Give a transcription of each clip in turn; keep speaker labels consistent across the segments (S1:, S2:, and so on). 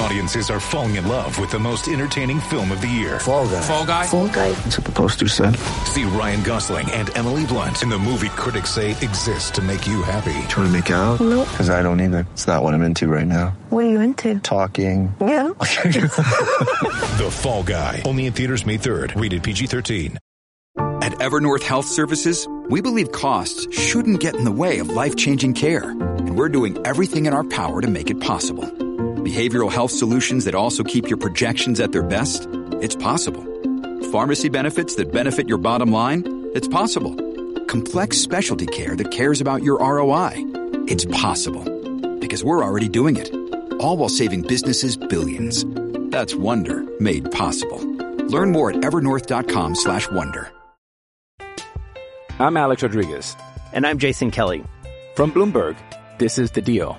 S1: Audiences are falling in love with the most entertaining film of the year.
S2: Fall guy.
S3: Fall guy.
S4: Fall guy.
S2: That's what the poster said.
S1: See Ryan Gosling and Emily Blunt in the movie critics say exists to make you happy.
S2: Trying to make it out?
S4: Nope.
S2: Because I don't either. It's not what I'm into right now.
S4: What are you into?
S2: Talking.
S4: Yeah.
S1: The Fall Guy. Only in theaters May 3rd. Rated PG-13.
S5: At Evernorth Health Services, we believe costs shouldn't get in the way of life-changing care, and we're doing everything in our power to make it possible. Behavioral health solutions that also keep your projections at their best? It's possible. Pharmacy benefits that benefit your bottom line? It's possible. Complex specialty care that cares about your ROI? It's possible. Because we're already doing it. All while saving businesses billions. That's Wonder made possible. Learn more at evernorth.com slash wonder.
S6: I'm Alex Rodriguez.
S7: And I'm Jason Kelly.
S6: From Bloomberg, this is The Deal.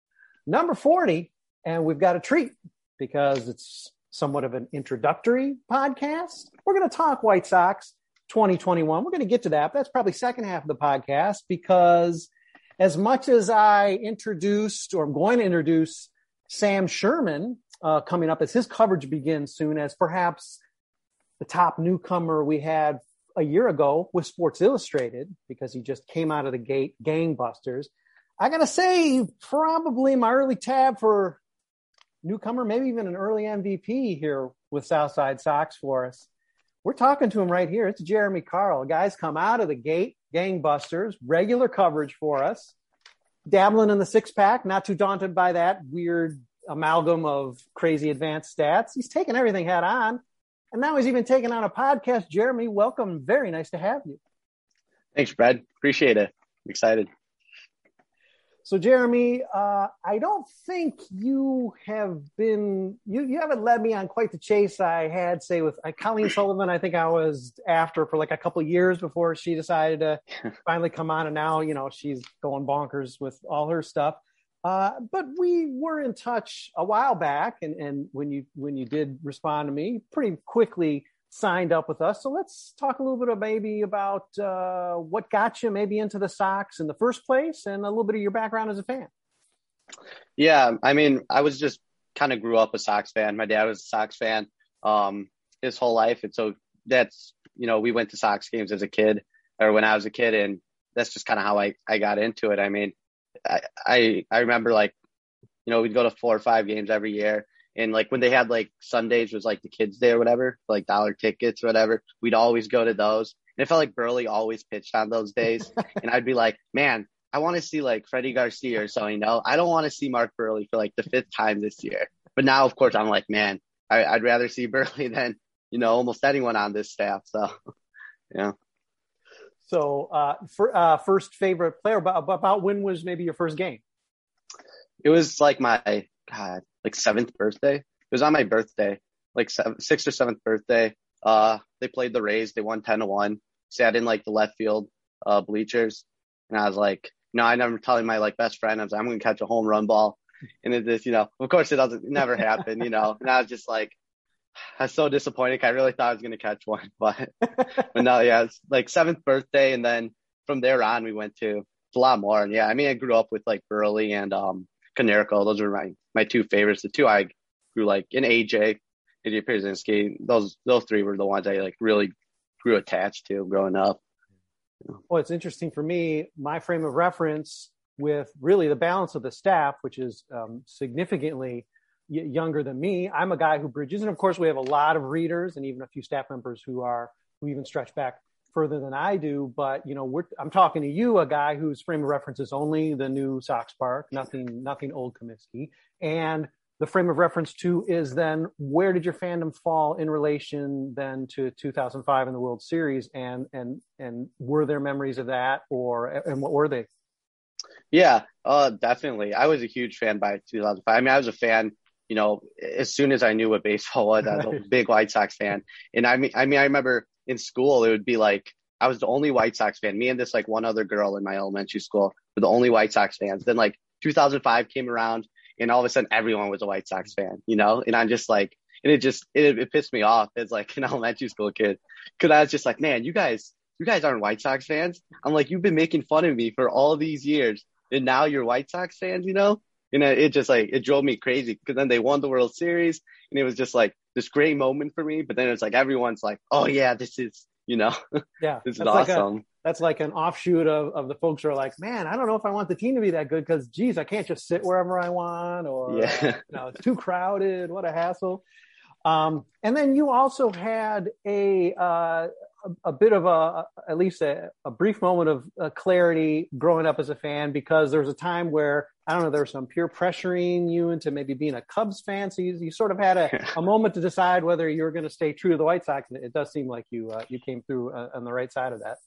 S8: number 40. And we've got a treat because it's somewhat of an introductory podcast. We're going to talk White Sox 2021. We're going to get to that. But that's probably second half of the podcast because as much as I introduced or I'm going to introduce Sam Sherman uh, coming up as his coverage begins soon as perhaps the top newcomer we had a year ago with Sports Illustrated because he just came out of the gate gangbusters. I gotta say, probably my early tab for newcomer, maybe even an early MVP here with Southside Sox for us. We're talking to him right here. It's Jeremy Carl. Guys come out of the gate, gangbusters, regular coverage for us, dabbling in the six pack, not too daunted by that weird amalgam of crazy advanced stats. He's taking everything head on. And now he's even taking on a podcast. Jeremy, welcome. Very nice to have you.
S9: Thanks, Brad. Appreciate it. I'm excited.
S8: So, Jeremy, uh, I don't think you have been you you haven't led me on quite the chase I had, say, with uh, Colleen Sullivan. I think I was after for like a couple years before she decided to finally come on, and now you know she's going bonkers with all her stuff. Uh, but we were in touch a while back, and, and when you when you did respond to me, pretty quickly signed up with us. So let's talk a little bit of maybe about uh, what got you maybe into the Sox in the first place, and a little bit of your background as a fan.
S9: Yeah, I mean, I was just kind of grew up a Sox fan. My dad was a Sox fan um, his whole life, and so that's you know we went to Sox games as a kid or when I was a kid, and that's just kind of how I I got into it. I mean, I, I I remember like you know we'd go to four or five games every year. And like when they had like Sundays was like the kids day or whatever, like dollar tickets or whatever, we'd always go to those. And it felt like Buehrle always pitched on those days. and I'd be like, man, I want to see like Freddie Garcia or so, you know, I don't want to see Mark Buehrle for like the fifth time this year. But now, of course, I'm like, man, I, I'd rather see Buehrle than, you know, almost anyone on this staff. So, yeah.
S8: So, uh, for, uh, first favorite player, about, about when was maybe your first game?
S9: It was like my, God, like seventh birthday. It was on my birthday, like seven, sixth or seventh birthday. Uh, they played the Rays. They won 10 to one. Sat in like the left field, uh, bleachers. And I was like, know, I never telling my like best friend, I was like, I'm going to catch a home run ball. And it just, you know, of course it doesn't, it never happen, you know, and I was just like, I was so disappointed. I really thought I was going to catch one, but, but no, yeah, it's like seventh birthday. And then from there on, we went to a lot more. And yeah, I mean, I grew up with like Buehrle and, um, Konerko. Those were my, my two favorites. The two I grew like in AJ, AJ Pierzynski. Those, those three were the ones I like really grew attached to growing up.
S8: Well, it's interesting for me. My frame of reference with really the balance of the staff, which is um, significantly younger than me. I'm a guy who bridges, and of course, we have a lot of readers and even a few staff members who are who even stretch back further than I do. But you know, we're, I'm talking to you, a guy whose frame of reference is only the new Sox Park, nothing, nothing old Comiskey, and the frame of reference to is then where did your fandom fall in relation then to 2005 in the World Series, and and and were there memories of that, or and what were they?
S9: Yeah, uh, definitely. I was a huge fan by 2005. I mean, I was a fan, you know, as soon as I knew what baseball was. I was a big White Sox fan, and I mean, I mean, I remember in school it would be like I was the only White Sox fan. Me and this like one other girl in my elementary school were the only White Sox fans. Then like 2005 came around, and all of a sudden everyone was a White Sox fan, you know? And I'm just like, and it just, it, it pissed me off as like an elementary school kid. Cause I was just like, man, you guys, you guys aren't White Sox fans. I'm like, you've been making fun of me for all these years and now you're White Sox fans, you know? And it just like, it drove me crazy because then they won the World Series and it was just like this great moment for me. But then it's like, everyone's like, oh yeah, this is, you know,
S8: yeah,
S9: this is
S8: that's like a-
S9: awesome.
S8: that's like an offshoot of, of the folks who are like, man, I don't know if I want the team to be that good because, geez, I can't just sit wherever I want, or
S9: Yeah.
S8: you know, it's too crowded. What a hassle. Um, and then you also had a uh, a, a bit of a at least a, a brief moment of uh, clarity growing up as a fan because there was a time where I don't know there was some peer pressuring you into maybe being a Cubs fan, so you, you sort of had a, a moment to decide whether you were going to stay true to the White Sox. And it does seem like you uh, you came through uh, on the right side of that.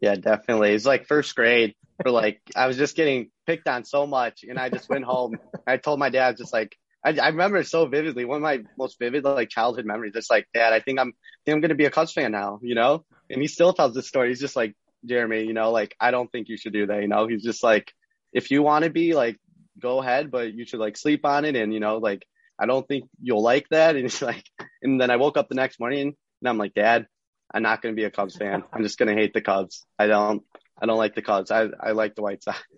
S9: Yeah, definitely. It's like first grade for like I was just getting picked on so much, and I just went home. I told my dad just like I, I remember so vividly. One of my most vivid like childhood memories. It's like, Dad, I think I'm I think I'm gonna be a Cubs fan now, you know. And he still tells this story. He's just like Jeremy, you know, like I don't think you should do that. You know, he's just like if you want to be like go ahead, but you should like sleep on it, and you know, like I don't think you'll like that. And he's like, and then I woke up the next morning and I'm like, Dad, I'm not to be a Cubs fan. I'm just to hate the Cubs. I don't, I don't like the Cubs. I, I like the White Sox.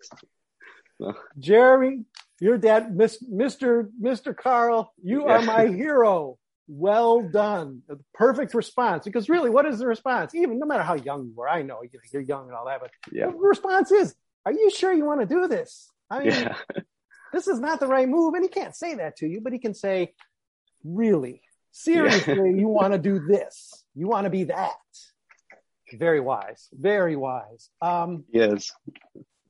S9: So,
S8: Jeremy, your dad, Miss, Mr. Mr. Carl, you are my hero. Well done. The Perfect response. Because really, what is the response? Even no matter how young you are, I know you know, you're young and all that, but
S9: yeah.
S8: the response is, are you sure you want to do this? I mean,
S9: Yeah.
S8: this is not the right move. And he can't say that to you, but he can say, really, seriously, you want to do this. You want to be that. Very wise. Very wise. Um,
S9: Yes.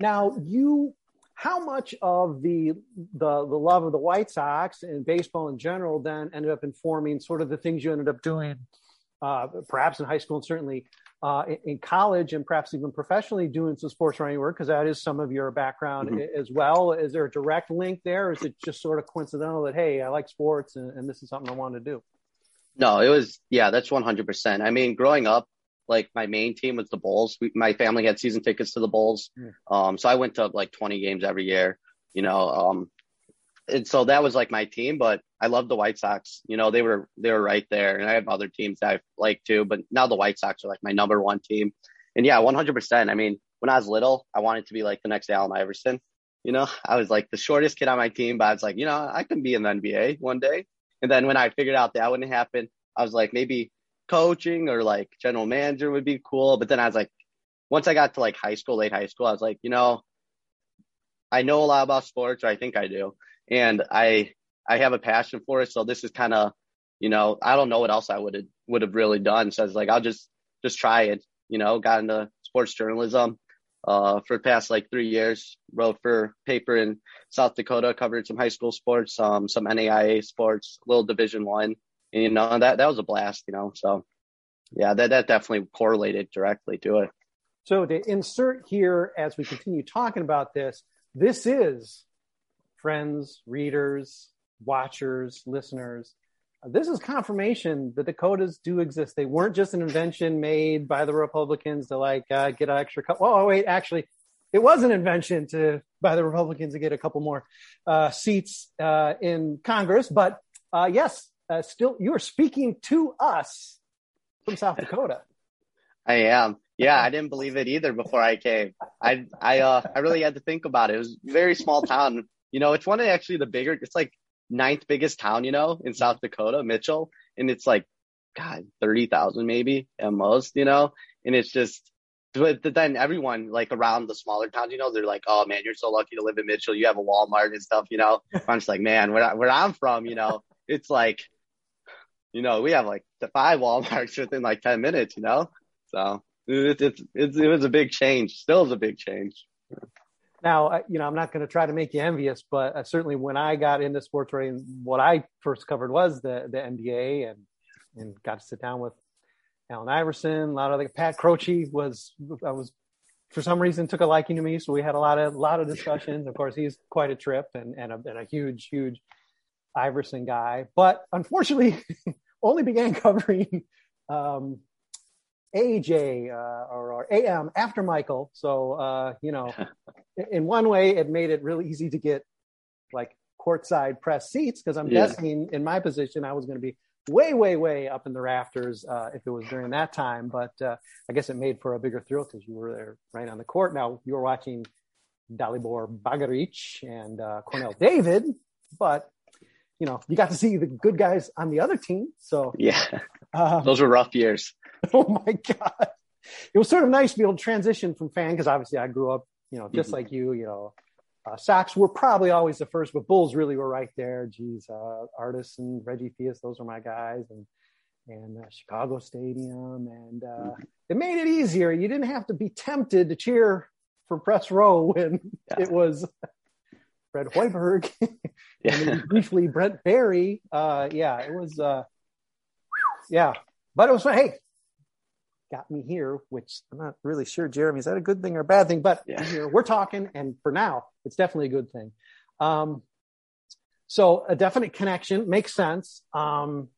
S8: now you, how much of the, the, the love of the White Sox and baseball in general then ended up informing sort of the things you ended up doing, uh, perhaps in high school and certainly uh, in, in college and perhaps even professionally doing some sports writing work because that is some of your background
S9: Mhm.
S8: as well. Is there a direct link there, or is it just sort of coincidental that hey, I like sports and, and this is something I want to do?
S9: No, it was, yeah, that's 100%. I mean, growing up, like my main team was the Bulls. We, my family had season tickets to the Bulls. Um, so I went to like 20 games every year, you know, um, and so that was like my team, but I love the White Sox. You know, they were, they were right there and I have other teams that I like too, but now the White Sox are like my number one team. And yeah, 100%. I mean, when I was little, I wanted to be like the next Allen Iverson. You know, I was like the shortest kid on my team, but I was like, you know, I can be in the NBA one day. And then when I figured out that wouldn't happen, I was like, maybe coaching or like general manager would be cool. But then I was like, once I got to like high school, late high school, I was like, you know, I know a lot about sports, or I think I do, and I I have a passion for it. So this is kind of, you know, I don't know what else I would have would have really done. So I was like, I'll just just try it. You know, got into sports journalism uh, for the past like three years. Wrote for paper in South Dakota, covered some high school sports, um, some NAIA sports, little Division One. And, you know, that that was a blast. You know, so yeah, that that definitely correlated directly to it.
S8: So to insert here as we continue talking about this, this is friends, readers, watchers, listeners. This is confirmation that Dakotas do exist. They weren't just an invention made by the Republicans to like uh, get an extra. Co- oh wait, actually, it was an invention to by the Republicans to get a couple more uh, seats uh, in Congress. But uh, yes, uh, still you are speaking to us from South Dakota.
S9: I am. Yeah, I didn't believe it either before I came. I I uh I really had to think about it. It was a very small town. You know, it's one of actually the bigger. It's like ninth biggest town. You know, in South Dakota, Mitchell, and it's like God, 30,000 maybe at most, you know? And it's just, but then everyone like around the smaller towns, you know, they're like, oh man, you're so lucky to live in Mitchell. You have a Walmart and stuff, you know? I'm just like, man, where, where I'm from, you know, it's like, you know, we have like the five Walmarts within like 10 minutes, you know? So it, it, it, was a big change. Still is a big change.
S8: Now, you know, I'm not going to try to make you envious, but uh, certainly when I got into sports writing, what I first covered was the the NBA, and and got to sit down with Allen Iverson, a lot of other Pat Croce was I was for some reason took a liking to me, so we had a lot of lot of discussions. Of course, he's quite a trip and and a, and a huge huge Iverson guy, but unfortunately, only began covering um, AJ uh, or, or, AM after Michael. So uh, you know, in one way, it made it really easy to get like courtside press seats because I'm yeah. guessing in my position I was going to be way, way, way up in the rafters uh, if it was during that time. But uh, I guess it made for a bigger thrill because you were there right on the court. Now you were watching Dalibor Bagaric and uh, Cornell David, but you know you got to see the good guys on the other team. So
S9: yeah, um, those were rough years.
S8: Oh my god, it was sort of nice to be able to transition from fan because obviously I grew up, you know, just mm-hmm. like you, you know, uh, Sox were probably always the first, but Bulls really were right there. Geez, uh, Artis and Reggie Theus, those are my guys, and and uh, Chicago Stadium, and uh, mm-hmm. it made it easier. You didn't have to be tempted to cheer for press row when yeah. it was Fred Hoiberg and briefly Brent Barry. Uh, yeah, it was. Uh, yeah, but it was hey, got me here, which I'm not really sure, Jeremy, is that a good thing or a bad thing? But yeah. here we're talking, and for now, it's definitely a good thing. Um, so a definite connection makes sense. Um,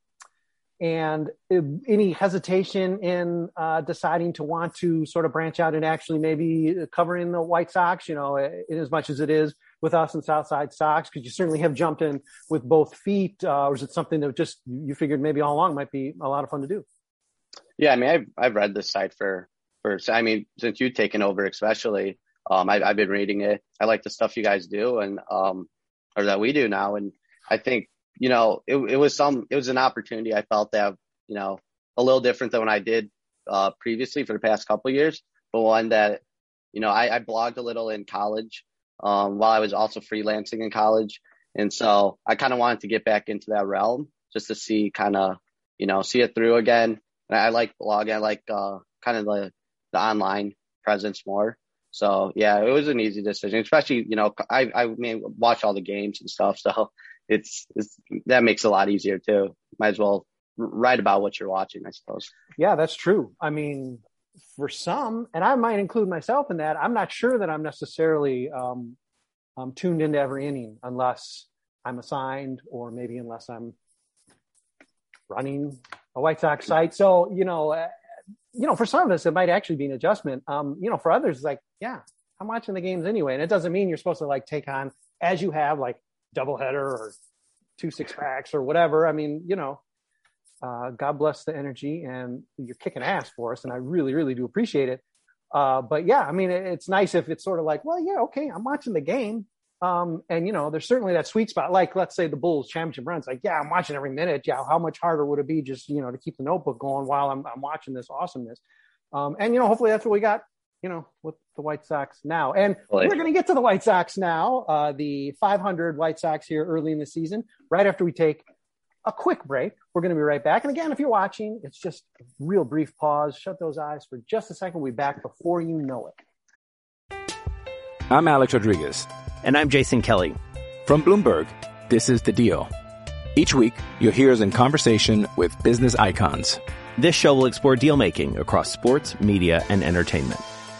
S8: and any hesitation in uh, deciding to want to sort of branch out and actually maybe covering the White Sox, you know, in as much as it is with us and Southside Sox, because you certainly have jumped in with both feet, uh, or is it something that just you figured maybe all along might be a lot of fun to do?
S9: Yeah, I mean, I've I've read this site for for I mean, since you've taken over, especially, um, I, I've been reading it. I like the stuff you guys do, and um, or that we do now, and I think you know it it was some it was an opportunity I felt that you know a little different than when I did uh, previously for the past couple years, but one that you know I, I blogged a little in college um, while I was also freelancing in college, and so I kind of wanted to get back into that realm just to see kind of you know see it through again And I like blogging. I like uh, kind of the the online presence more. So yeah, it was an easy decision, especially you know I I mean watch all the games and stuff, so it's, it's that makes it a lot easier too. Might as well write about what you're watching, I suppose.
S8: Yeah, that's true. I mean, for some, and I might include myself in that. I'm not sure that I'm necessarily um, um, tuned into every inning unless I'm assigned, or maybe unless I'm running a White Sox site. So, you know, uh, you know, for some of us, it might actually be an adjustment. Um, you know, for others, it's like, yeah, I'm watching the games anyway. And it doesn't mean you're supposed to like take on, as you have, like doubleheader or two six packs or whatever. I mean, you know, uh, God bless the energy and you're kicking ass for us. And I really, really do appreciate it. Uh, but yeah, I mean, it, it's nice if it's sort of like, well, yeah, okay, I'm watching the game. Um, and you know, there's certainly that sweet spot. Like, let's say the Bulls championship runs. Like, yeah, I'm watching every minute. Yeah, how much harder would it be just you know to keep the notebook going while I'm, I'm watching this awesomeness? Um, and you know, hopefully that's what we got. You know, with the White Sox now, and we're going to get to the White Sox now. Uh, the 500 White Sox here early in the season, right after we take a quick break. We're going to be right back. And again, if you're watching, it's just a real brief pause. Shut those eyes for just a second. We'll be back before you know it.
S6: I'm Alex Rodriguez.
S7: And I'm Jason Kelly.
S6: From Bloomberg, this is The Deal. Each week, you'll hear us in conversation with business icons.
S7: This show will explore deal making across sports, media, and entertainment.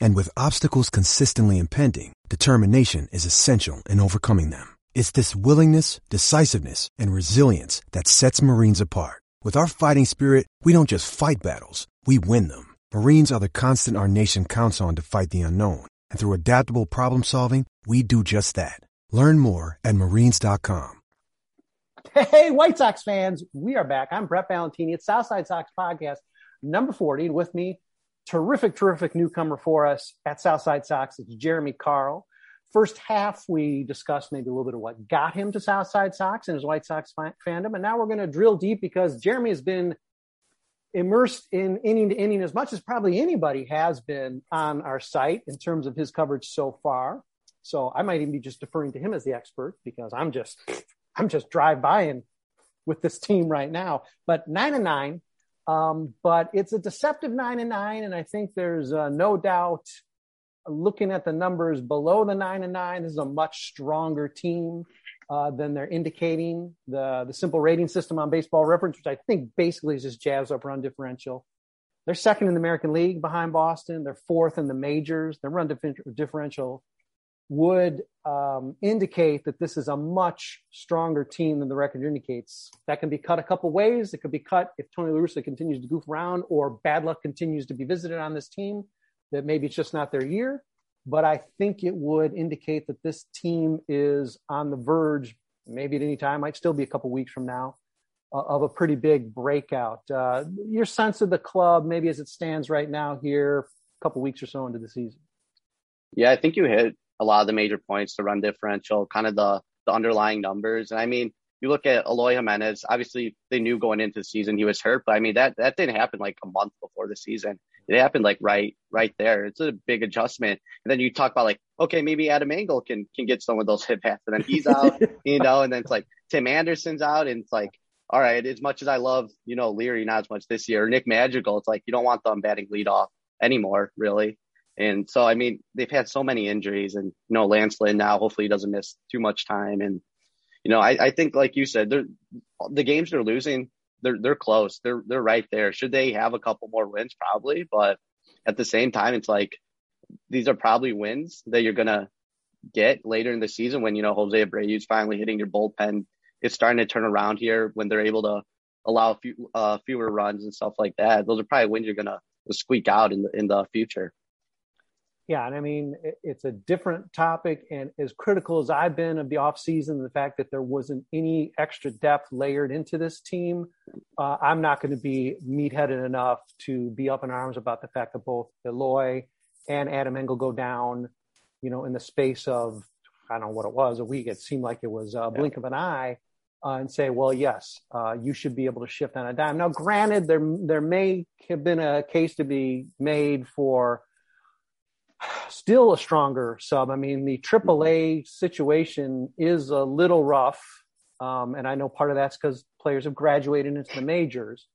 S3: And with obstacles consistently impending, determination is essential in overcoming them. It's this willingness, decisiveness, and resilience that sets Marines apart. With our fighting spirit, we don't just fight battles, we win them. Marines are the constant our nation counts on to fight the unknown. And through adaptable problem solving, we do just that. Learn more at marines.com.
S8: Hey, White Sox fans, we are back. I'm Brett Ballantini. It's Southside Sox Podcast number 40. And with me, terrific, terrific newcomer for us at Southside Sox. It's Jeremy Carl. First half, we discussed maybe a little bit of what got him to Southside Sox and his White Sox fandom. And now we're going to drill deep because Jeremy has been immersed in inning to inning as much as probably anybody has been on our site in terms of his coverage so far. So I might even be just deferring to him as the expert because I'm just I'm just drive by and with this team right now. But nine and nine, um, but it's a deceptive nine and nine, and I think there's uh, no doubt. Looking at the numbers below the nine and nine, this is a much stronger team uh, than they're indicating. The the simple rating system on Baseball Reference, which I think basically is just jazz up run differential. They're second in the American League behind Boston. They're fourth in the majors. Their run differential would um, indicate that this is a much stronger team than the record indicates. That can be cut a couple ways. It could be cut if Tony La Russa continues to goof around or bad luck continues to be visited on this team, that maybe it's just not their year. But I think it would indicate that this team is on the verge, maybe at any time, might still be a couple weeks from now, uh, of a pretty big breakout. Uh, your sense of the club, maybe as it stands right now here, a couple weeks or so into the season.
S9: Yeah, I think you hit a lot of the major points, the run differential, kind of the the underlying numbers. And I mean, you look at Eloy Jimenez, obviously they knew going into the season he was hurt, but I mean that that didn't happen like a month before the season. It happened like right right there. It's a big adjustment. And then you talk about like, okay, maybe Adam Engel can can get some of those hit bats, and then he's out, you know, and then it's like Tim Anderson's out, and it's like, all right, as much as I love, you know, Leury, not as much this year. Nick Madrigal, it's like you don't want them batting leadoff anymore, really. And so, I mean, they've had so many injuries, and you know, Lance Lynn now hopefully he doesn't miss too much time. And you know, I, I think, like you said, they're the games they're losing, they're they're close. They're they're right there. Should they have a couple more wins? Probably, but at the same time, it's like these are probably wins that you're gonna get later in the season when you know Jose Abreu's finally hitting your bullpen. It's starting to turn around here when they're able to allow a few, uh, fewer runs and stuff like that. Those are probably wins you're gonna squeak out in the in the future.
S8: Yeah, and I mean it's a different topic, and as critical as I've been of the offseason, the fact that there wasn't any extra depth layered into this team, uh, I'm not going to be meatheaded enough to be up in arms about the fact that both Eloy and Adam Engel go down, you know, in the space of I don't know what it was a week. It seemed like it was a blink of an eye, uh, and say, well, yes, uh, you should be able to shift on a dime. Now, granted, there there may have been a case to be made for still a stronger sub. I mean, the AAA situation is a little rough. Um, and I know part of that's because players have graduated into the majors.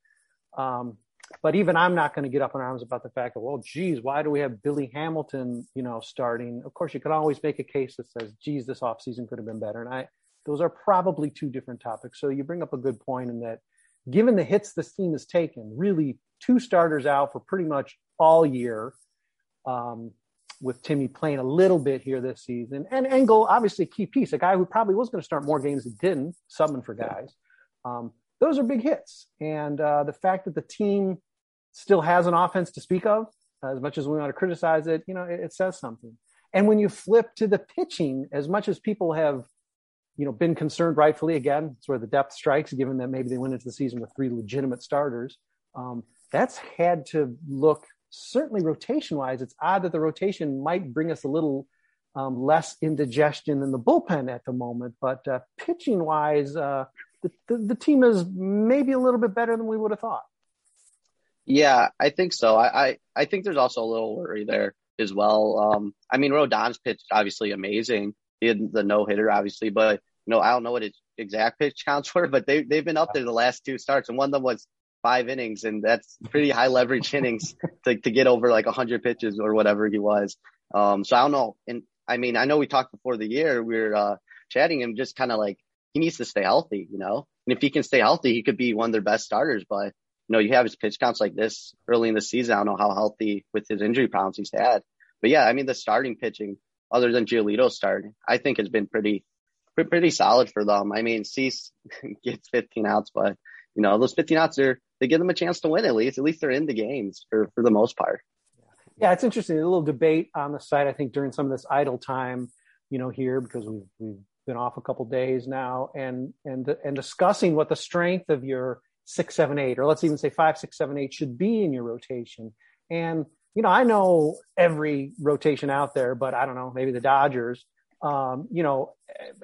S8: Um, but even I'm not going to get up in arms about the fact that, well, geez, why do we have Billy Hamilton, you know, starting? Of course, you could always make a case that says, geez, this offseason could have been better. And I, those are probably two different topics. So you bring up a good point in that given the hits this team has taken, really two starters out for pretty much all year. Um, with Timmy playing a little bit here this season. And Engel, obviously, a key piece, a guy who probably was going to start more games than didn't, subbing for guys. Um, those are big hits. And uh, the fact that the team still has an offense to speak of, as much as we want to criticize it, you know, it, it says something. And when you flip to the pitching, as much as people have, you know, been concerned rightfully, again, it's where the depth strikes, given that maybe they went into the season with three legitimate starters. Um, that's had to look certainly rotation wise, it's odd that the rotation might bring us a little um, less indigestion in the bullpen at the moment. But uh, pitching wise, uh, the, the, the, team is maybe a little bit better than we would have thought.
S9: Yeah, I think so. I, I, I think there's also a little worry there as well. Um, I mean, Rodon's pitched obviously amazing. He had the no hitter, obviously, but you know, I don't know what his exact pitch counts were, but they, they've been up there the last two starts, and one of them was five innings, and that's pretty high leverage innings to, to get over like 100 pitches or whatever he was. Um, so I don't know. And I mean, I know we talked before the year, we were uh, chatting him just kind of like he needs to stay healthy, you know? And if he can stay healthy, he could be one of their best starters. But, you know, you have his pitch counts like this early in the season. I don't know how healthy with his injury problems he's had. But yeah, I mean, the starting pitching, other than Giolito starting, I think has been pretty, pretty solid for them. I mean, Cease gets 15 outs, but, you know, those 15 outs are, they give them a chance to win at least. At least they're in the games for for the most part.
S8: Yeah, it's interesting. A little debate on the site, I think, during some of this idle time, you know, here because we've we've been off a couple days now, and and and discussing what the strength of your six, seven, eight, or let's even say five, six, seven, eight should be in your rotation. And you know, I know every rotation out there, but I don't know, maybe the Dodgers, um, you know,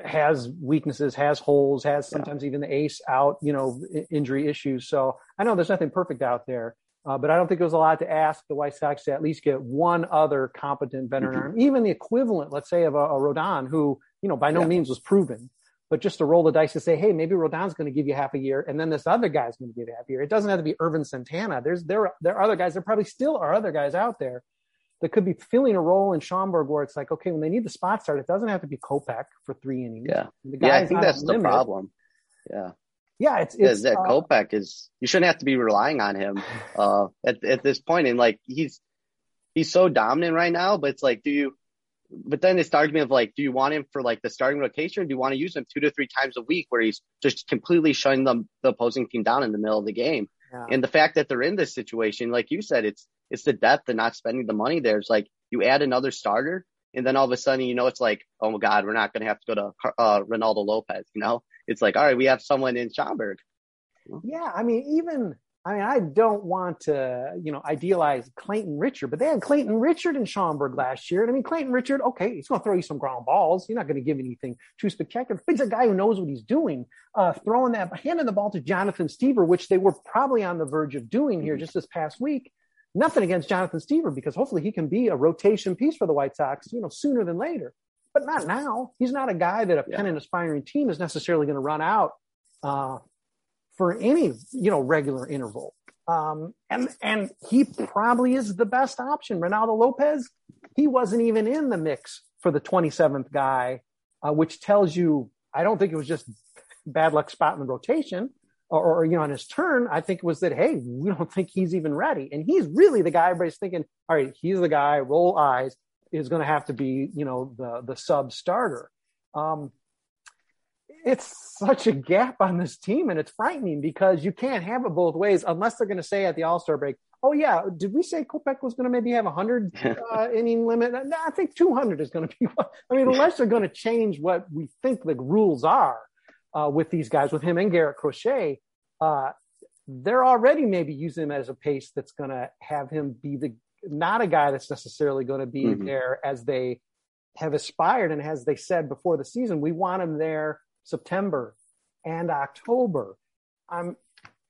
S8: has weaknesses, has holes, has sometimes yeah. even the ace out, you know, injury issues. So I know there's nothing perfect out there. Uh, but I don't think it was a lot to ask the White Sox to at least get one other competent veteran mm-hmm. arm, even the equivalent, let's say, of a, a Rodon, who you know by no yeah. means was proven, but just to roll the dice to say, hey, maybe Rodon's going to give you half a year, and then this other guy's going to give you half a year. It doesn't have to be Ervin Santana. There's there there are other guys. There probably still are other guys out there that could be filling a role in Schaumburg where it's like, okay, when they need the spot start, it doesn't have to be Kopech for three innings.
S9: Yeah, yeah, I think that's the problem. Yeah.
S8: Yeah, it's, it's
S9: that uh, Kopech is you shouldn't have to be relying on him uh, at at this point, and like he's he's so dominant right now. But it's like, do you? But then it's the argument of like, do you want him for like the starting rotation, or do you want to use him two to three times a week, where he's just completely shutting the the opposing team down in the middle of the game? Yeah. And the fact that they're in this situation, like you said, it's it's the depth and not spending the money there. It's like you add another starter, and then all of a sudden, you know, it's like, oh my God, we're not going to have to go to uh, Reynaldo Lopez, you know? it's like, all right, we have someone in Schaumburg.
S8: Yeah, I mean, even I mean, I don't want to, you know, idealize Clayton Richard, but they had Clayton Richard in Schaumburg last year. And I mean, Clayton Richard, okay, he's going to throw you some ground balls. You're not going to give anything too spectacular. But he's a guy who knows what he's doing. Uh, throwing that, handing the ball to Jonathan Stiever, which they were probably on the verge of doing here just this past week. Nothing against Jonathan Stiever because hopefully he can be a rotation piece for the White Sox, you know, sooner than later but not now. He's not a guy that a yeah. pennant aspiring team is necessarily going to run out uh, for any you know regular interval. Um, and and he probably is the best option. Reynaldo Lopez, he wasn't even in the mix for the 27th guy, uh, which tells you I don't think it was just bad luck spot in the rotation. Or, or, you know, on his turn, I think it was that, hey, we don't think he's even ready. And he's really the guy everybody's thinking, all right, he's the guy, roll eyes is going to have to be, you know, the the sub starter. Um, it's such a gap on this team, and it's frightening because you can't have it both ways unless they're going to say at the All Star break, "Oh yeah, did we say Kopech was going to maybe have a hundred uh, inning limit?" No, I think two hundred is going to be. I mean, unless they're going to change what we think the rules are uh, with these guys, with him and Garrett Crochet, uh, they're already maybe using him as a pace that's going to have him be the not a guy that's necessarily going to be mm-hmm. there as they have aspired and as they said before the season, we want him there September and October. I'm,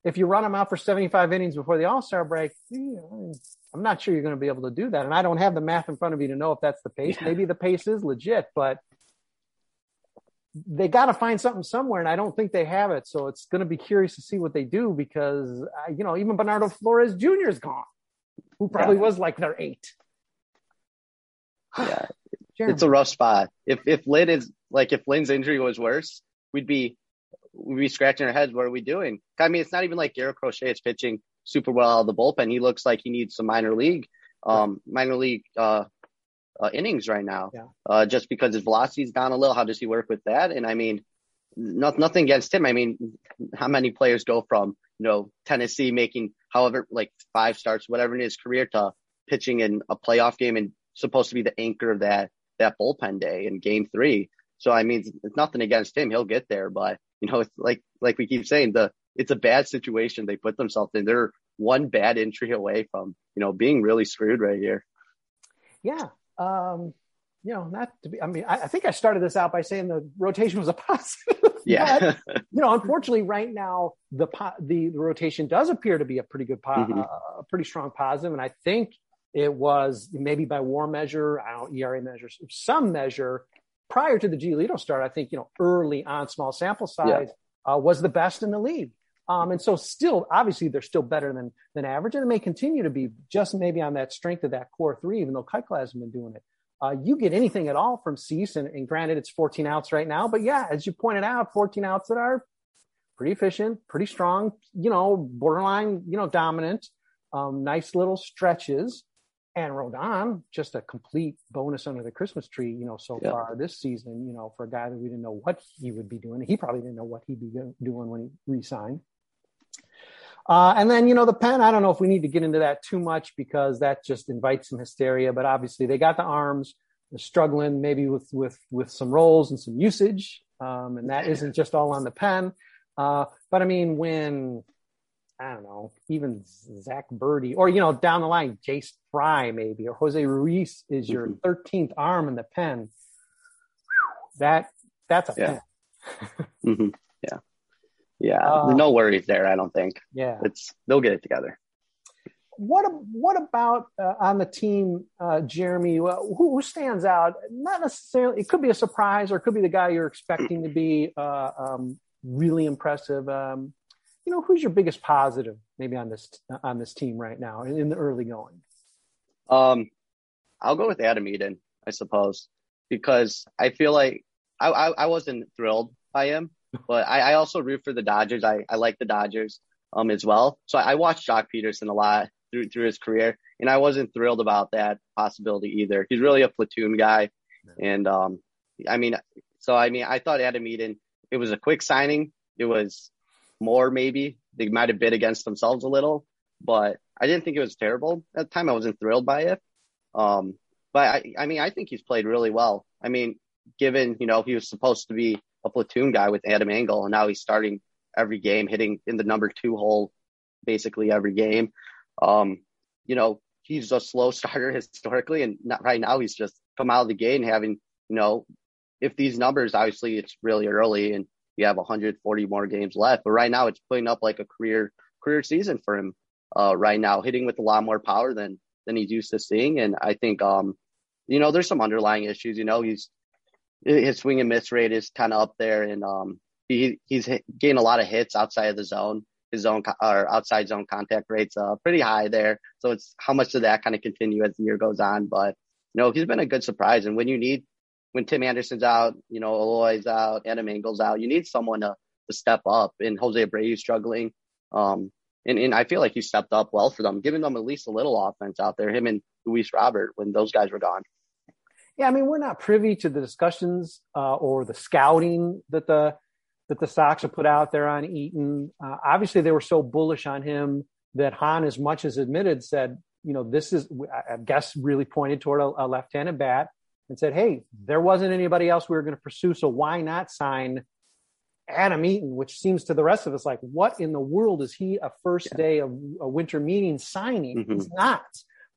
S8: if you run them out for 75 innings before the All Star break, I'm not sure you're going to be able to do that. And I don't have the math in front of me to know if that's the pace. Yeah. Maybe the pace is legit, but they got to find something somewhere, and I don't think they have it. So it's going to be curious to see what they do because, uh, you know, even Bernardo Flores Jr. is gone who probably yeah. was like their eight.
S9: yeah, it's a rough spot. If if Lynn is like if Lynn's injury was worse, we'd be we'd be scratching our heads. What are we doing? I mean, it's not even like Garrett Crochet is pitching super well out of the bullpen. He looks like he needs some minor league, um, minor league uh, uh, innings right now. Yeah. Uh, just because his velocity's down a little. How does he work with that? And I mean, not, nothing against him. I mean, how many players go from you know Tennessee making however, like five starts, whatever in his career to pitching in a playoff game and supposed to be the anchor of that, that bullpen day in game three. So, I mean, it's nothing against him. He'll get there, but you know, it's like, like we keep saying, the, it's a bad situation they put themselves in. They're one bad entry away from, you know, being really screwed right here.
S8: Yeah. Um, you know, not to be, I mean, I, I think I started this out by saying the rotation was a positive.
S9: Yeah.
S8: but, you know, unfortunately, right now the, the, the rotation does appear to be a pretty good, po- mm-hmm. uh, a pretty strong positive, and I think it was maybe by WAR measure, I don't ERA measures, some measure prior to the Giolito start. I think you know early on, small sample size yeah. uh, was the best in the league. Um, and so still, obviously, they're still better than than average, and it may continue to be just maybe on that strength of that core three, even though Keuchel hasn't been doing it uh, you get anything at all from Cease. And, and, granted, it's 14 outs right now, but yeah, as you pointed out, 14 outs that are pretty efficient, pretty strong, you know, borderline, you know, dominant, um, nice little stretches. And Rodon, just a complete bonus under the Christmas tree, you know, so yeah. far this season, you know, for a guy that we didn't know what he would be doing. He probably didn't know what he'd be doing when he re signed. Uh, and then, you know, the pen, I don't know if we need to get into that too much because that just invites some hysteria, but obviously they got the arms, they're struggling maybe with, with, with some roles and some usage. Um, and that isn't just all on the pen. Uh, but I mean, when, I don't know, even Zack Burdi or, you know, down the line, Jace Fry maybe, or Jose Ruiz is your mm-hmm. 13th arm in the pen. That, that's a
S9: yeah.
S8: pen.
S9: mm-hmm. Yeah. Yeah. Uh, no worries there. I don't think.
S8: Yeah.
S9: It's, they'll get it together.
S8: What what about uh, on the team, uh, Jeremy? Who, who, stands out? Not necessarily. It could be a surprise, or it could be the guy you're expecting to be uh, um, really impressive. Um, you know, who's your biggest positive maybe on this on this team right now in, in the early going?
S9: Um, I'll go with Adam Eaton, I suppose, because I feel like I, I, I wasn't thrilled by him, but I, I also root for the Dodgers. I, I like the Dodgers um as well. So I watched Joc Pederson a lot through through his career, and I wasn't thrilled about that possibility either. He's really a platoon guy, and um, I mean, so I mean, I thought Adam Eaton. It was a quick signing. It was more maybe they might have bid against themselves a little, but I didn't think it was terrible at the time. I wasn't thrilled by it. Um, but I, I mean, I think he's played really well. I mean, given you know he was supposed to be a platoon guy with Adam Engel, and now he's starting every game, hitting in the number two hole basically every game. Um, you know, he's a slow starter historically, and not, right now he's just come out of the gate and having, you know, if these numbers, obviously it's really early and you have 140 more games left, but right now it's putting up like a career career season for him. Uh, right now, hitting with a lot more power than than he's used to seeing, and I think, um, you know, there's some underlying issues. You know, he's his swing and miss rate is kind of up there, and um, he he's getting a lot of hits outside of the zone his zone or outside zone contact rates uh, pretty high there. So it's how much does that kind of continue as the year goes on. But you know, he's been a good surprise. And when you need when Tim Anderson's out, you know, Eloy's out, Adam Engel's out, you need someone to to step up. And Jose Abreu's struggling. Um, and, and I feel like he stepped up well for them, giving them at least a little offense out there. Him and Luis Robert when those guys were gone.
S8: Yeah, I mean, we're not privy to the discussions uh, or the scouting that the that the Sox have put out there on Eaton. Uh, obviously, they were so bullish on him that Hahn, as much as admitted, said, you know, this is, I guess, really pointed toward a, a left-handed bat and said, hey, there wasn't anybody else we were going to pursue, so why not sign Adam Eaton, which seems to the rest of us like, what in the world is he a first yeah. day of a winter meeting signing? Mm-hmm. He's not.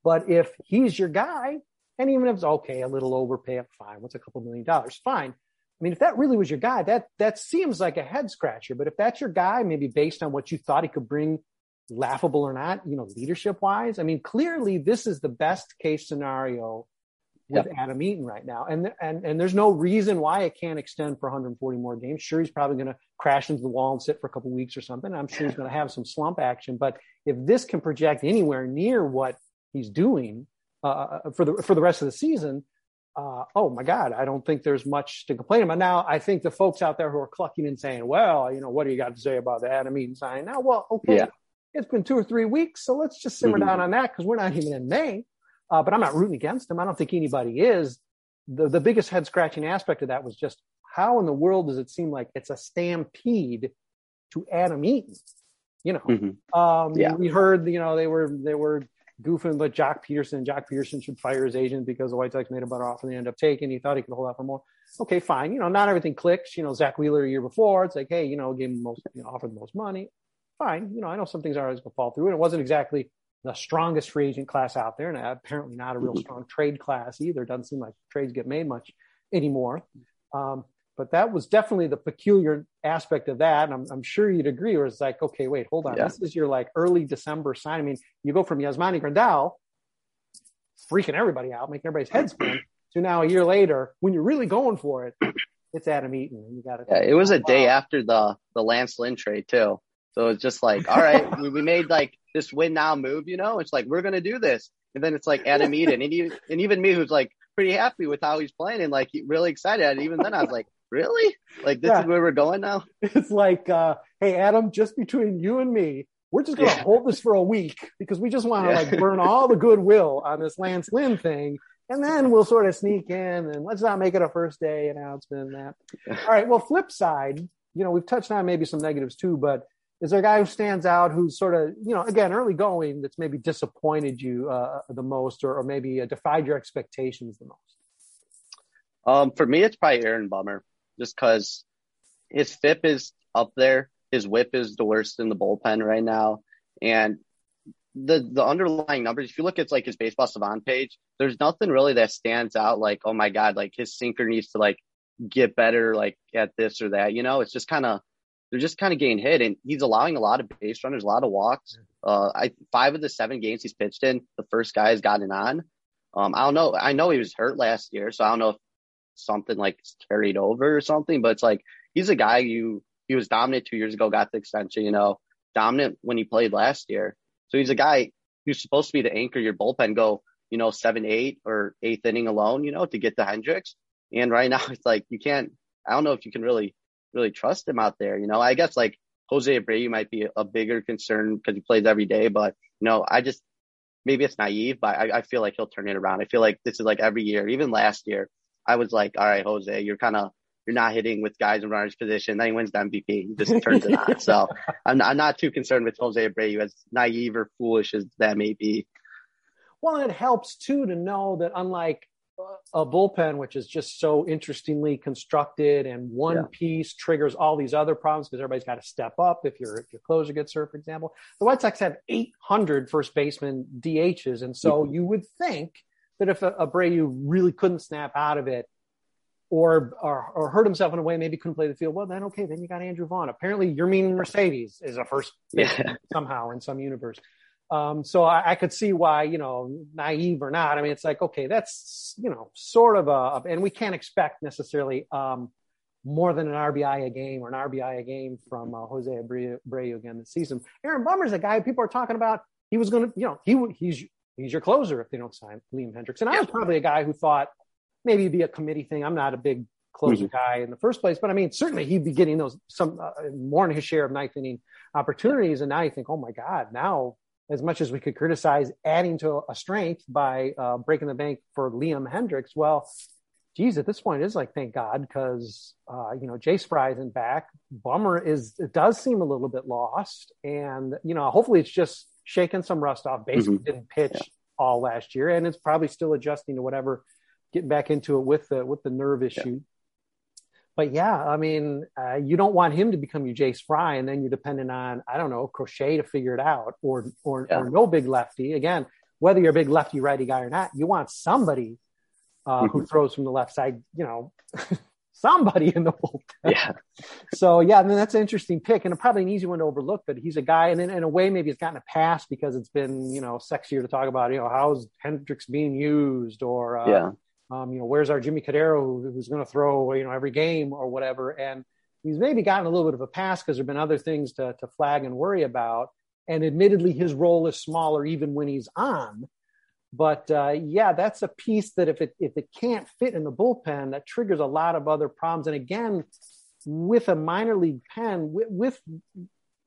S8: But if he's your guy, and even if it's okay, a little overpay, fine. What's a couple million dollars? Fine. I mean, if that really was your guy, that that seems like a head scratcher. But if that's your guy, maybe based on what you thought he could bring, laughable or not, you know, leadership wise, I mean, clearly this is the best case scenario with yep. Adam Eaton right now. And and and there's no reason why it can't extend for 140 more games. Sure, he's probably going to crash into the wall and sit for a couple weeks or something. I'm sure he's going to have some slump action. But if this can project anywhere near what he's doing uh, for the for the rest of the season, uh, oh my God, I don't think there's much to complain about. Now, I think the folks out there who are clucking and saying, well, you know, what do you got to say about the Adam Eaton sign? Now, well, okay, yeah. it's been two or three weeks, so let's just simmer mm-hmm. down on that because we're not even in May. Uh, but I'm not rooting against him. I don't think anybody is. The, the biggest head scratching aspect of that was just how in the world does it seem like it's a stampede to Adam Eaton? You know,
S9: mm-hmm.
S8: um,
S9: yeah.
S8: we heard, you know, they were, they were goofing, but Joc Pederson, Joc Pederson should fire his agent because the White Sox made a better offer than they ended up taking. He thought he could hold out for more. Okay, fine. You know, not everything clicks. You know, Zack Wheeler a year before, it's like, hey, you know, gave him most, you know, offered the most money. Fine. You know, I know some things are always going to fall through, and it wasn't exactly the strongest free agent class out there, and apparently not a real mm-hmm. strong trade class either. Doesn't seem like trades get made much anymore. Um, but that was definitely the peculiar aspect of that. And I'm, I'm sure you'd agree, where it's like, okay, wait, hold on. Yeah. This is your like early December sign. I mean, you go from Yasmani Grandal freaking everybody out, making everybody's head spin, to now a year later, when you're really going for it, it's Adam Eaton. And you got
S9: Yeah, it was a day after the the Lance Lynn trade too. So it's just like, all right, we, we made like this win now move, you know. It's like we're gonna do this, and then it's like Adam Eaton, and, he, and even me, who's like pretty happy with how he's playing and like really excited. And even then, I was like, really? Like this yeah. is where we're going now?
S8: It's like, uh, hey, Adam, just between you and me, we're just going to yeah. hold this for a week because we just want to yeah. like burn all the goodwill on this Lance Lynn thing. And then we'll sort of sneak in and let's not make it a first day announcement. That all right. Well, flip side, you know, we've touched on maybe some negatives too, but is there a guy who stands out who's sort of you know again early going that's maybe disappointed you uh, the most or, or maybe uh, defied your expectations the most?
S9: Um, for me, it's probably Aaron Bummer, just because his FIP is up there, his WHIP is the worst in the bullpen right now, and the the underlying numbers. If you look at like his baseball savant page, there's nothing really that stands out. Like, oh my god, like his sinker needs to like get better, like at this or that. You know, it's just kind of they're just kind of getting hit, and he's allowing a lot of base runners, a lot of walks. Uh, I five of the seven games he's pitched in, the first guy has gotten on. Um, I don't know. I know he was hurt last year, so I don't know if something like carried over or something. But it's like he's a guy you he was dominant two years ago, got the extension. You know, dominant when he played last year. So he's a guy who's supposed to be to anchor your bullpen, go you know seven, eight, or eighth inning alone. You know, to get the Hendriks. And right now it's like you can't. I don't know if you can really really trust him out there. You know, I guess like Jose Abreu might be a bigger concern because he plays every day, but you know, I just maybe it's naive, but I, I feel like he'll turn it around. I feel like this is like every year, even last year, I was like, all right, Jose, you're kind of you're not hitting with guys in runners position. Then he wins the MVP. He just turns it on. So I'm, I'm not too concerned with Jose Abreu, as naive or foolish as that may be.
S8: Well, it helps too to know that unlike a bullpen, which is just so interestingly constructed, and one yeah. piece triggers all these other problems because everybody's got to step up. If your if your closer gets hurt, for example, the White Sox have 800 first baseman DHs, and so you would think that if a, Abreu really couldn't snap out of it, or, or or hurt himself in a way, maybe couldn't play the field. Well, then okay, then you got Andrew Vaughn. Apparently, Yermin Mercedes is a first yeah. somehow in some universe. Um, so I, I, could see why, you know, naive or not. I mean, it's like, okay, that's, you know, sort of a, and we can't expect necessarily, um, more than an RBI a game or an RBI a game from uh, Jose Abreu, again this season. Aaron Bummer's a guy people are talking about. He was going to, you know, he he's he's your closer if they don't sign Liam Hendriks. And I was probably a guy who thought maybe it'd be a committee thing. I'm not a big closer mm-hmm. guy in the first place, but I mean, certainly he'd be getting those some uh, more than his share of ninth inning opportunities. And now you think, oh my God, now as much as we could criticize adding to a strength by uh, breaking the bank for Liam Hendriks, well, geez, at this point, it's like thank God because uh, you know Jace Fry isn't back. Bummer is it does seem a little bit lost, and you know hopefully it's just shaking some rust off. Basically, mm-hmm. didn't pitch yeah. all last year, and it's probably still adjusting to whatever, getting back into it with the with the nerve issue. But yeah, I mean, uh, you don't want him to become your Jace Fry, and then you're dependent on I don't know Crochet to figure it out, or or, yeah. or no big lefty. Again, whether you're a big lefty righty guy or not, you want somebody uh, mm-hmm. who throws from the left side. You know, somebody in the bullpen.
S9: Yeah.
S8: so yeah, I mean that's an interesting pick, and probably an easy one to overlook. But he's a guy, and in, in a way, maybe it's gotten a pass because it's been you know sexier to talk about. You know, how's Hendriks being used, or uh,
S9: yeah
S8: um, you know, where's our Jimmy Cordero who, who's going to throw, you know, every game or whatever. And he's maybe gotten a little bit of a pass because there've been other things to, to flag and worry about. And admittedly, his role is smaller even when he's on. But uh, yeah, that's a piece that if it if it can't fit in the bullpen, that triggers a lot of other problems. And again, with a minor league pen, with with,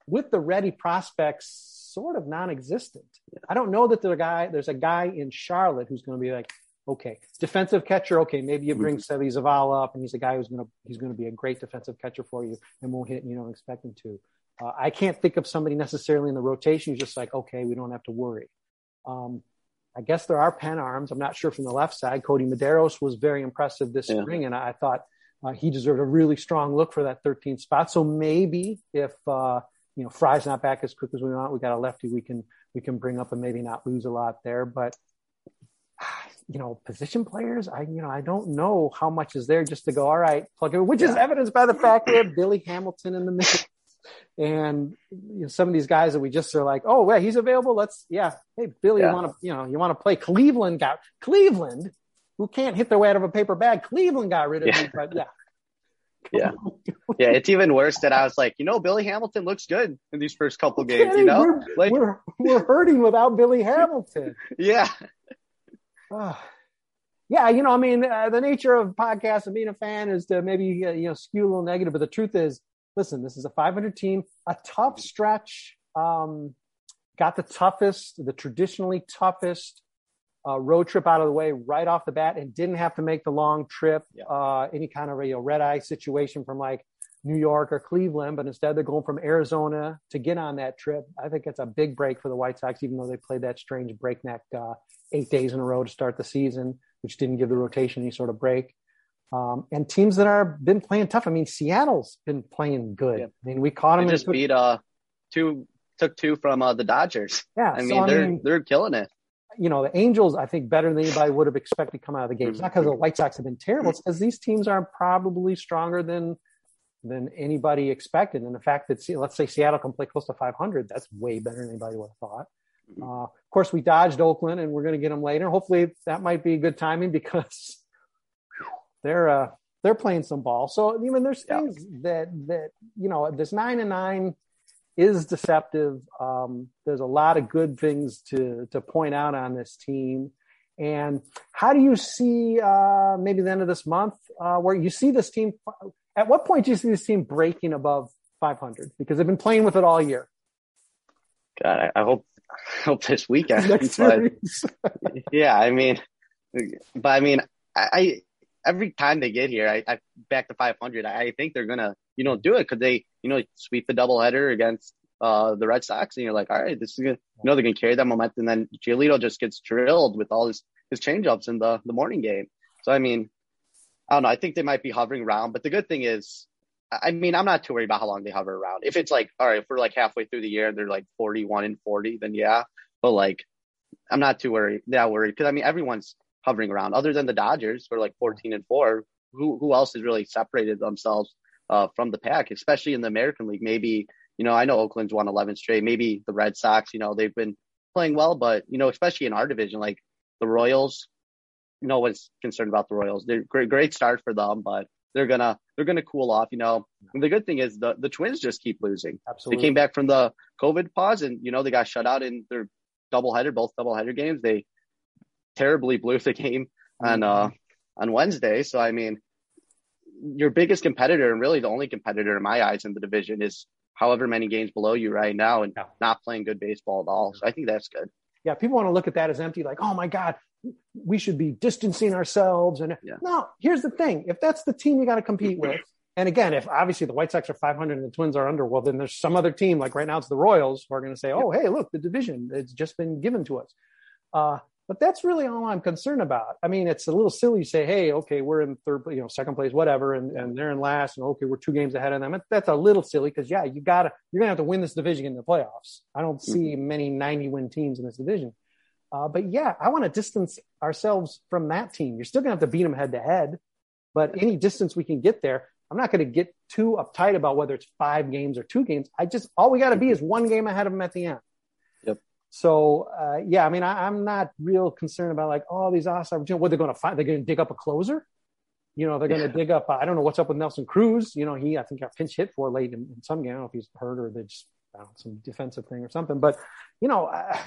S8: with the ready prospects sort of non-existent. I don't know that there's a guy there's a guy in Charlotte who's going to be like, Okay, defensive catcher. Okay, maybe you bring mm-hmm. Seby Zavala up, and he's a guy who's gonna he's gonna be a great defensive catcher for you, and won't hit and you don't expect him to. Uh, I can't think of somebody necessarily in the rotation who's just like, okay, we don't have to worry. Um, I guess there are pen arms. I'm not sure from the left side. Kodi Medeiros was very impressive this yeah. spring, and I thought uh, he deserved a really strong look for that 13th spot. So maybe if uh, you know Fry's not back as quick as we want, we got a lefty we can we can bring up and maybe not lose a lot there. But you know, position players, I, you know, I don't know how much is there just to go, all right, plug it, which is evidenced by the fact we have Billy Hamilton in the mix. And you know, some of these guys that we just are like, oh, yeah, he's available. Let's, yeah. Hey, Billy, yeah. you want to, you know, you want to play Cleveland got Cleveland who can't hit their way out of a paper bag. Cleveland got rid of yeah. me, but yeah.
S9: yeah. Yeah. It's even worse that I was like, you know, Billy Hamilton looks good in these first couple games, you know,
S8: we're, like we're, we're hurting without Billy Hamilton.
S9: yeah.
S8: Yeah, you know, I mean, uh, the nature of podcasts and being a fan is to maybe uh, you know skew a little negative, but the truth is, listen, this is a 500 team, a tough stretch. Um, got the toughest, the traditionally toughest uh, road trip out of the way right off the bat, and didn't have to make the long trip. Yeah. Uh, any kind of a you know, red eye situation from like New York or Cleveland, but instead they're going from Arizona to get on that trip. I think it's a big break for the White Sox, even though they played that strange breakneck uh, eight days in a row to start the season, which didn't give the rotation any sort of break. Um, and teams that are been playing tough. I mean, Seattle's been playing good. Yeah. I mean, we caught them.
S9: They just beat uh two took two from uh, the Dodgers.
S8: Yeah,
S9: I mean so, they're I mean, they're killing it.
S8: You know, the Angels, I think, better than anybody would have expected to come out of the game. It's not because the White Sox have been terrible. It's because these teams are probably stronger than than anybody expected. And the fact that, let's say Seattle can play close to 500, that's way better than anybody would have thought. Uh, of course, we dodged Oakland, and we're going to get them later. Hopefully, that might be good timing because they're uh, they're playing some ball. So I mean, there's things yeah. that that you know this nine and nine is deceptive. Um, there's a lot of good things to to point out on this team. And how do you see uh, maybe the end of this month uh, where you see this team? At what point do you see this team breaking above 500? Because they've been playing with it all year.
S9: God, I, I hope I hope this weekend. but, yeah, I mean, but I mean, I, I every time they get here, I, I back to 500. I, I think they're gonna, you know, do it because they, you know, sweep the doubleheader against uh, the Red Sox, and you're like, all right, this is gonna, you know, they're gonna carry that momentum. And then Giolito just gets drilled with all his his changeups in the the morning game. So I mean, I don't know. I think they might be hovering around, but the good thing is, I mean, I'm not too worried about how long they hover around. If it's like, all right, if we're like halfway through the year and they're like 41 and 40, then yeah. But like, I'm not too worried. That worried because I mean, everyone's hovering around. Other than the Dodgers, who are like 14 and four, who who else has really separated themselves uh, from the pack, especially in the American League? Maybe you know I know Oakland's won 11 straight. Maybe the Red Sox, you know, they've been playing well, but you know, especially in our division, like the Royals, no one's concerned about the Royals. They're great, great start for them, but they're gonna they're gonna cool off. You know, and the good thing is the the Twins just keep losing.
S8: Absolutely,
S9: they came back from the COVID pause, and you know they got shut out in their doubleheader, both doubleheader games. They terribly blew the game on uh, on Wednesday. So I mean, your biggest competitor and really the only competitor in my eyes in the division is however many games below you right now and yeah. not playing good baseball at all. So I think that's good.
S8: Yeah, people want to look at that as empty, like, oh my God, we should be distancing ourselves. And yeah. no, here's the thing: if that's the team you got to compete with, and again, if obviously the White Sox are 500 and the Twins are under, well, then there's some other team, like right now it's the Royals, who are going to say, oh, hey, look, the division, it's just been given to us. Uh, but that's really all I'm concerned about. I mean, it's a little silly to say, hey, okay, we're in third, you know, second place, whatever, and, and they're in last, and okay, we're two games ahead of them. That's a little silly because, yeah, you gotta, you're gonna have to win this division in the playoffs. I don't see mm-hmm. many 90 win teams in this division. Uh, but yeah, I want to distance ourselves from that team. You're still gonna have to beat them head to head, but any distance we can get there, I'm not going to get too uptight about whether it's five games or two games. I just all we got to be is one game ahead of them at the end. Yep. So uh, yeah, I mean, I, am not real concerned about like, oh, these awesome opportunities. What they're going to find? They're going to dig up a closer. You know, they're going to yeah. dig up. I don't know what's up with Nelson Cruz. You know, he I think got pinch hit for late in, in some game. I don't know if he's hurt or they just found some defensive thing or something. But you know, uh,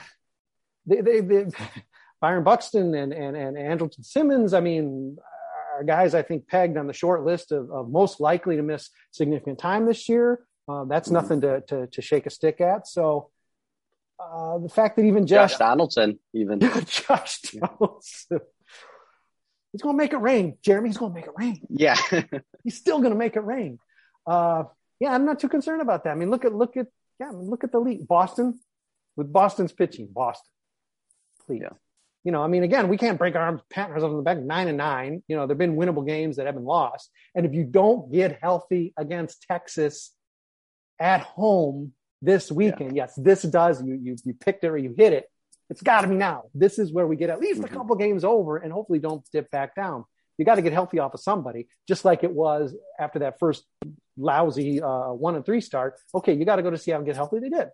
S8: they, they, they Byron Buxton and and and Andrelton Simmons. I mean, are guys I think pegged on the short list of, of most likely to miss significant time this year. Uh, that's mm-hmm. nothing to, to to shake a stick at. So uh, the fact that even Josh,
S9: Josh Donaldson, even
S8: Josh Donaldson, he's going to make it rain. Jeremy, he's going to make it rain.
S9: Yeah,
S8: he's still going to make it rain. Uh, yeah, I'm not too concerned about that. I mean, look at look at yeah, I mean, look at the league. Boston with Boston's pitching. Boston, please. Yeah. You know, I mean, again, we can't break our arms, pat ourselves on the back. Nine and nine. You know, there've been winnable games that have been lost, and if you don't get healthy against Texas at home this weekend. Yeah. Yes, this does. You you you picked it or you hit it. It's got to be now. This is where we get at least mm-hmm. a couple games over and hopefully don't dip back down. You got to get healthy off of somebody, just like it was after that first lousy uh, one and three start. Okay, you got to go to Seattle and get healthy. They did.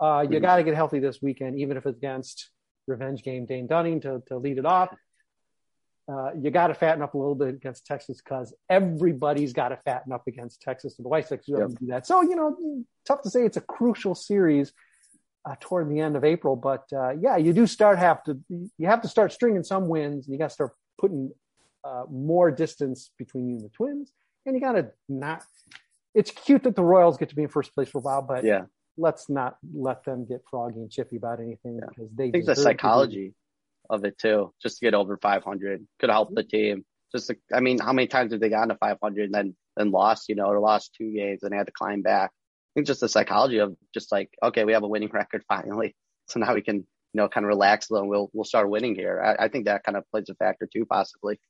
S8: Uh, you mm-hmm. got to get healthy this weekend, even if it's against revenge game Dane Dunning to, to lead it off uh, you got to fatten up a little bit against Texas because everybody's got to fatten up against Texas. And the White Sox yep. do that. So, you know, tough to say it's a crucial series uh, toward the end of April. But uh, yeah, you do start have to, you have to start stringing some wins and you got to start putting uh, more distance between you and the Twins. And you got to not, it's cute that the Royals get to be in first place for a while, but
S9: yeah.
S8: Let's not let them get froggy and chippy about anything yeah. because they
S9: I think the psychology of it too, just to get over 500. Could help the team. Just, to, I mean, how many times did they got to 500 and then and lost, you know, or lost two games and they had to climb back. I think just the psychology of just like, okay, we have a winning record finally. So now we can, you know, kind of relax a little and we'll, we'll start winning here. I, I think that kind of plays a factor too, possibly.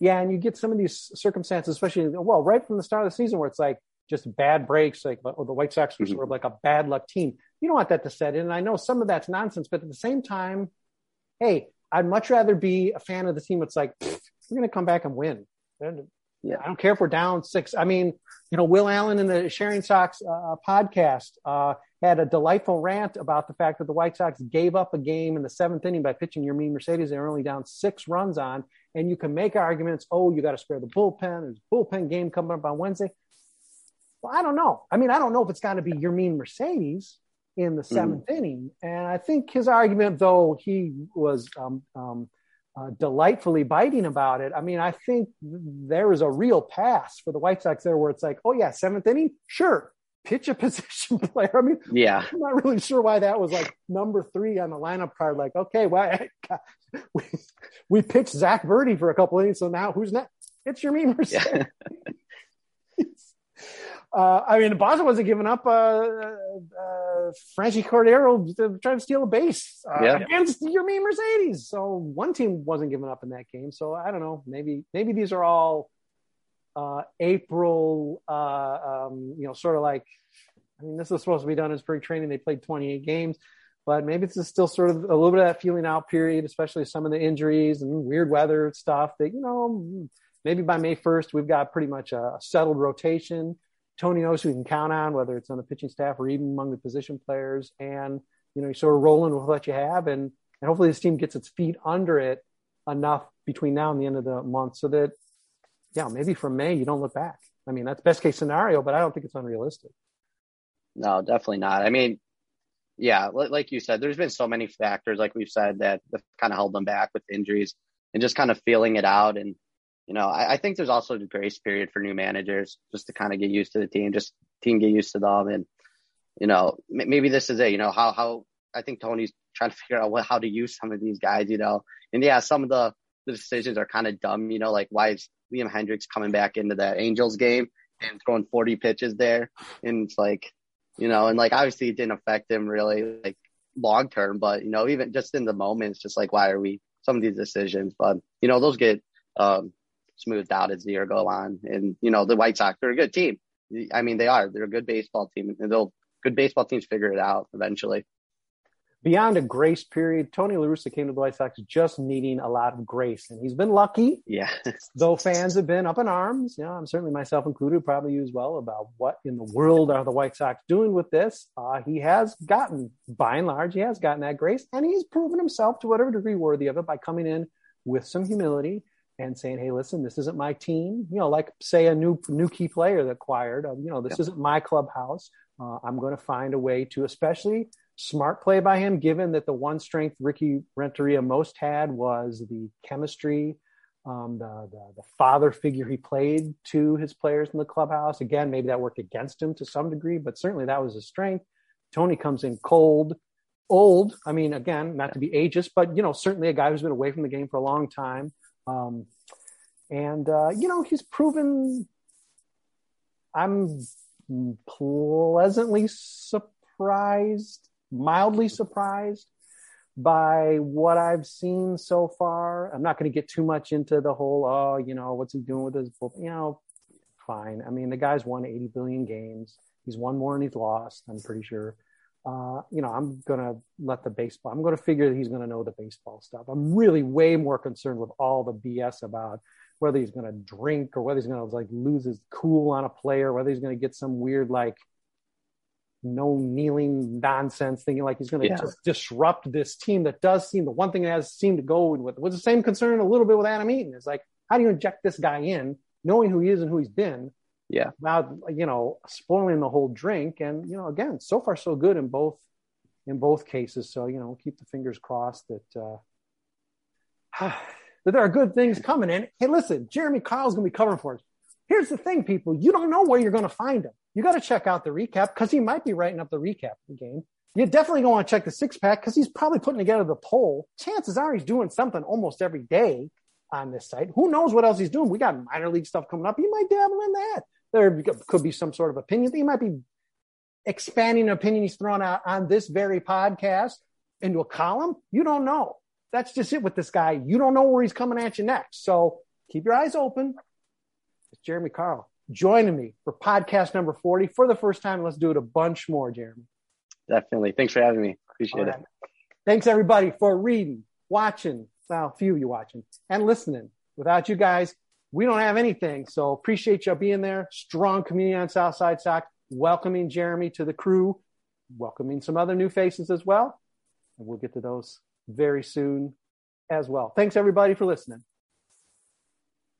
S8: Yeah. And you get some of these circumstances, especially, well, right from the start of the season where it's like just bad breaks, like or the White Sox were mm-hmm. sort of like a bad luck team. You don't want that to set in. And I know some of that's nonsense, but at the same time, hey, I'd much rather be a fan of the team that's like, we're going to come back and win. Yeah. I don't care if we're down six. I mean, you know, Will Allen in the Sharing Sox uh, podcast uh, had a delightful rant about the fact that the White Sox gave up a game in the seventh inning by pitching Yermin Mercedes. They were only down six runs on. And you can make arguments, oh, you got to spare the bullpen. There's a bullpen game coming up on Wednesday. Well, I don't know. I mean, I don't know if it's got to be Yermin Mercedes in the 7th mm. inning. And I think his argument, though he was um, um, uh, delightfully biting about it, I mean, I think there is a real pass for the White Sox there where it's like, oh, yeah, seventh inning? Sure. Pitch a position player. I mean,
S9: yeah,
S8: I'm not really sure why that was like number three on the lineup card. Like, okay, why well, we, we pitched Zack Burdi for a couple innings, so now who's next? It's Yermin Mercedes. Yeah. Uh, I mean, Boston wasn't giving up. Uh, uh, Franchy Cordero trying to steal a base uh, yeah. against Yermin Mercedes. So one team wasn't giving up in that game. So I don't know. Maybe maybe these are all uh, April. Uh, um, you know, sort of like. I mean, this is supposed to be done as spring training. They played 28 games, but maybe this is still sort of a little bit of that feeling out period, especially some of the injuries and weird weather stuff. That you know, maybe by May 1st we've got pretty much a settled rotation Tony knows who he can count on, whether it's on the pitching staff or even among the position players. And, you know, you're sort of rolling with what you have. And, and hopefully this team gets its feet under it enough between now and the end of the month so that, yeah, maybe from May you don't look back. I mean, that's best case scenario, but I don't think it's unrealistic.
S9: No, definitely not. I mean, yeah, like you said, there's been so many factors, like we've said, that kind of held them back with injuries and just kind of feeling it out. And you know, I, I, think there's also a grace period for new managers just to kind of get used to the team, just team get used to them. And, you know, m- maybe this is it, you know, how, how I think Tony's trying to figure out what, how to use some of these guys, you know, and yeah, some of the, the decisions are kind of dumb, you know, like why is Liam Hendriks coming back into that Angels game and throwing 40 pitches there? And it's like, you know, and like obviously it didn't affect him really like long term, but you know, even just in the moment, it's just like, why are we some of these decisions? But, you know, those get, um, smoothed out as the year go on. And, you know, the White Sox, they're a good team. I mean, they are. They're a good baseball team. And they'll, good baseball teams figure it out eventually.
S8: Beyond a grace period, Tony La Russa came to the White Sox just needing a lot of grace. And he's been lucky.
S9: Yeah.
S8: though fans have been up in arms, you know, I'm certainly myself included, probably you as well, about what in the world are the White Sox doing with this. Uh, he has gotten, by and large, he has gotten that grace. And he's proven himself to whatever degree worthy of it by coming in with some humility and saying, "Hey, listen, this isn't my team." You know, like say a new new key player that acquired. Um, you know, this isn't my clubhouse. Uh, I'm going to find a way to, especially smart play by him, given that the one strength Ricky Renteria most had was the chemistry, um, the, the, the father figure he played to his players in the clubhouse. Again, maybe that worked against him to some degree, but certainly that was his strength. Tony comes in cold, old. I mean, again, not to be ageist, but you know, certainly a guy who's been away from the game for a long time. Um, and, uh, you know, he's proven I'm pleasantly surprised, mildly surprised by what I've seen so far. I'm not going to get too much into the whole, oh, you know, what's he doing with his book? You know, fine. I mean, the guy's won 80 billion games. He's won more than he's lost, I'm pretty sure uh, you know, I'm going to let the baseball, I'm going to figure that he's going to know the baseball stuff. I'm really way more concerned with all the BS about whether he's going to drink or whether he's going to like lose his cool on a player, whether he's going to get some weird, like, no kneeling nonsense thinking like he's going to yeah. just disrupt this team that does seem the one thing that has seemed to go with was the same concern a little bit with Adam Eaton is like how do you inject this guy in knowing who he is and who he's been
S9: yeah.
S8: Now, you know, spoiling the whole drink. And, you know, again, so far so good in both in both cases. So, you know, keep the fingers crossed that uh that there are good things coming in. Hey, listen, Jeremy Kyle's gonna be covering for us. Here's the thing, people, you don't know where you're gonna find him. You got to check out the recap because he might be writing up the recap of the game. You definitely going to want to check the six pack because he's probably putting together the poll. Chances are he's doing something almost every day on this site. Who knows what else he's doing? We got minor league stuff coming up. He might dabble in that. There could be some sort of opinion. He might be expanding an opinion he's thrown out on this very podcast into a column. You don't know. That's just it with this guy. You don't know where he's coming at you next. So keep your eyes open. It's Jeremy Carl joining me for podcast number 40 for the first time. Let's do it a bunch more, Jeremy.
S9: Definitely. Thanks for having me. Appreciate right. it.
S8: Thanks everybody for reading, watching. Well, a few of you watching and listening. Without you guys, we don't have anything. So appreciate you being there. Strong community on South Side Sox, welcoming Jeremy to the crew, welcoming some other new faces as well. And we'll get to those very soon as well. Thanks everybody for listening.